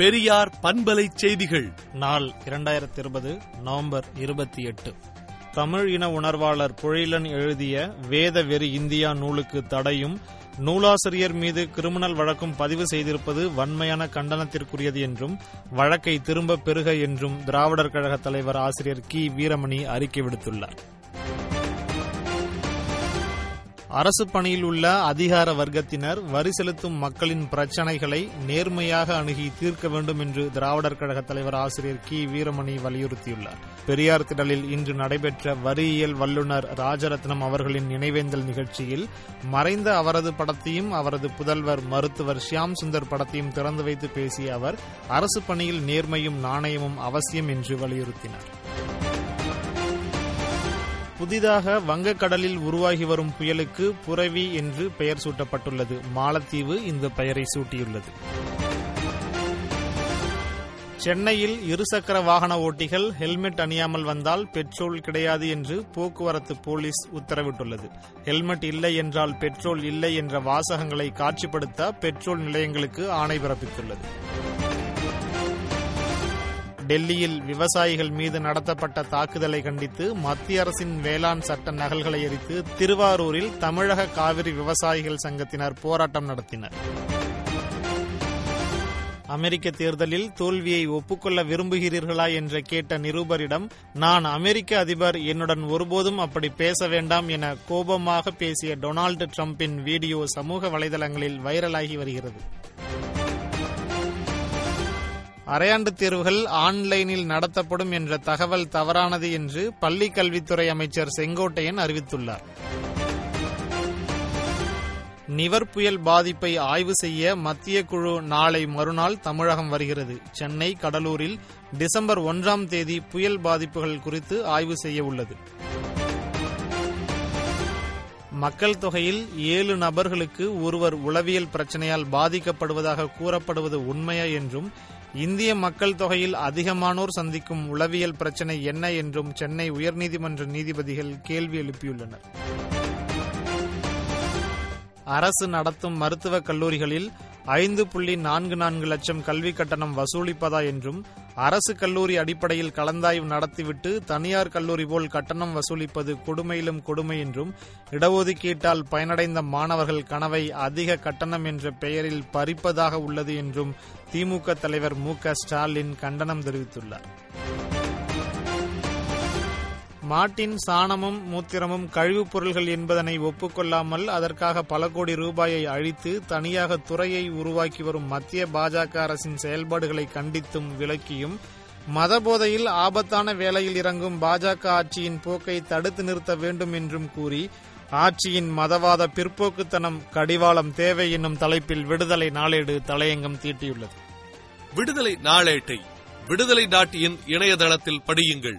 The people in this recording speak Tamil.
பெரியார் பண்பலை செய்திகள். நாள் இரண்டாயிரத்தி இருபது நவம்பர் இருபத்தி எட்டு தமிழ் இன உணர்வாளர் புழிலன் எழுதிய வேத வெறி இந்தியா நூலுக்கு தடையும் நூலாசிரியர் மீது கிரிமினல் வழக்கும் பதிவு செய்திருப்பது வன்மையான கண்டனத்திற்குரியது என்றும் வழக்கை திரும்ப பெறுக என்றும் திராவிடர் கழக தலைவர் ஆசிரியர் கி. வீரமணி அறிக்கை விடுத்துள்ளார். அரசு பணியில் உள்ள அதிகார வர்க்கத்தினர் வரி செலுத்தும் மக்களின் பிரச்சினைகளை நேர்மையாக அணுகி தீர்க்க வேண்டும் என்று திராவிடர் கழக தலைவர் ஆசிரியர் கி. வீரமணி வலியுறுத்தியுள்ளார். பெரியார் திடலில் இன்று நடைபெற்ற வரியியல் வல்லுநர் ராஜரத்னம் அவர்களின் நினைவேந்தல் நிகழ்ச்சியில் மறைந்த அவரது படத்தையும் அவரது புதல்வர் மருத்துவர் ஷியாம் சுந்தர் படத்தையும் திறந்து வைத்து பேசிய அவர் அரசு பணியில் நேர்மையும் நாணயமும் அவசியம் என்று வலியுறுத்தினார். புதிதாக வங்கக்கடலில் உருவாகி வரும் புயலுக்கு புரவி என்று பெயர் சூட்டப்பட்டுள்ளது. மாலத்தீவு இந்த பெயரை சூட்டியுள்ளது. சென்னையில் இருசக்கர வாகன ஓட்டிகள் ஹெல்மெட் அணியாமல் வந்தால் பெட்ரோல் கிடையாது என்று போக்குவரத்து போலீஸ் உத்தரவிட்டுள்ளது. ஹெல்மெட் இல்லை என்றால் பெட்ரோல் இல்லை என்ற வாசகங்களை காட்சிப்படுத்த பெட்ரோல் நிலையங்களுக்கு ஆணை பிறப்பித்துள்ளது. டெல்லியில் விவசாயிகள் மீது நடத்தப்பட்ட தாக்குதலை கண்டித்து மத்திய அரசின் வேளாண் சட்ட நகல்களை எரித்து திருவாரூரில் தமிழக காவிரி விவசாயிகள் சங்கத்தினர் போராட்டம் நடத்தினர். அமெரிக்க தேர்தலில் தோல்வியை ஒப்புக்கொள்ள விரும்புகிறீர்களா என்று கேட்ட நிருபரிடம் நான் அமெரிக்க அதிபர் என்னுடன் ஒருபோதும் அப்படி பேச வேண்டாம் என கோபமாக பேசிய டொனால்டு டிரம்பின் வீடியோ சமூக வலைதளங்களில் வைரலாகி வருகிறது. அரையாண்டு தேர்வுகள் ஆன்லைனில் நடத்தப்படும் என்ற தகவல் தவறானது என்று பள்ளி கல்வித்துறை அமைச்சர் செங்கோட்டையன் அறிவித்துள்ளார். நிவர் புயல் பாதிப்பை ஆய்வு செய்ய மத்திய குழு நாளை மறுநாள் தமிழகம் வருகிறது. சென்னை கடலூரில் டிசம்பர் ஒன்றாம் தேதி புயல் பாதிப்புகள் குறித்து ஆய்வு செய்ய உள்ளது. மக்கள் தொகையில் ஏழு நபர்களுக்கு ஒருவர் உளவியல் பிரச்சனையால் பாதிக்கப்படுவதாக கூறப்படுவது உண்மையா என்றும் இந்திய மக்கள் தொகையில் அதிகமானோர் சந்திக்கும் உளவியல் பிரச்சினை என்ன என்றும் சென்னை உயர்நீதிமன்ற நீதிபதிகள் கேள்வி எழுப்பியுள்ளனர். அரசு நடத்தும் மருத்துவக் கல்லூரிகளில் ஐந்து புள்ளி நான்கு நான்கு லட்சம் கல்வி கட்டணம் வசூலிப்பதா என்றும் அரசு கல்லூரி அடிப்படையில் கலந்தாய்வு நடத்திவிட்டு தனியார் கல்லூரி போல் கட்டணம் வசூலிப்பது கொடுமையிலும் கொடுமை என்றும் இடஒதுக்கீட்டால் பயனடைந்த மாணவர்கள் கனவை அதிக கட்டணம் என்ற பெயரில் பறிப்பதாக உள்ளது என்றும் திமுக தலைவர் மு ஸ்டாலின் கண்டனம் தெரிவித்துள்ளார். மாட்டின் சாணமும் மூத்திரமும் கழிவுப் பொருள்கள் என்பதனை ஒப்புக்கொள்ளாமல் அதற்காக பல கோடி ரூபாயை அழித்து தனியாக துறையை உருவாக்கி வரும் மத்திய பாஜக அரசின் செயல்பாடுகளை கண்டித்தும் விளக்கியும் மதபோதையில் ஆபத்தான வேலையில் இறங்கும் பாஜக ஆட்சியின் போக்கை தடுத்து நிறுத்த வேண்டும் என்றும் கூறி ஆட்சியின் மதவாத பிற்போக்குத்தனம் கடிவாளம் தேவை என்னும் தலைப்பில் விடுதலை நாளேடு தலையங்கம் தீட்டியுள்ளது. விடுதலை நாளேட்டை விடுதலை டாட் இன் இணையதளத்தில் படியுங்கள்.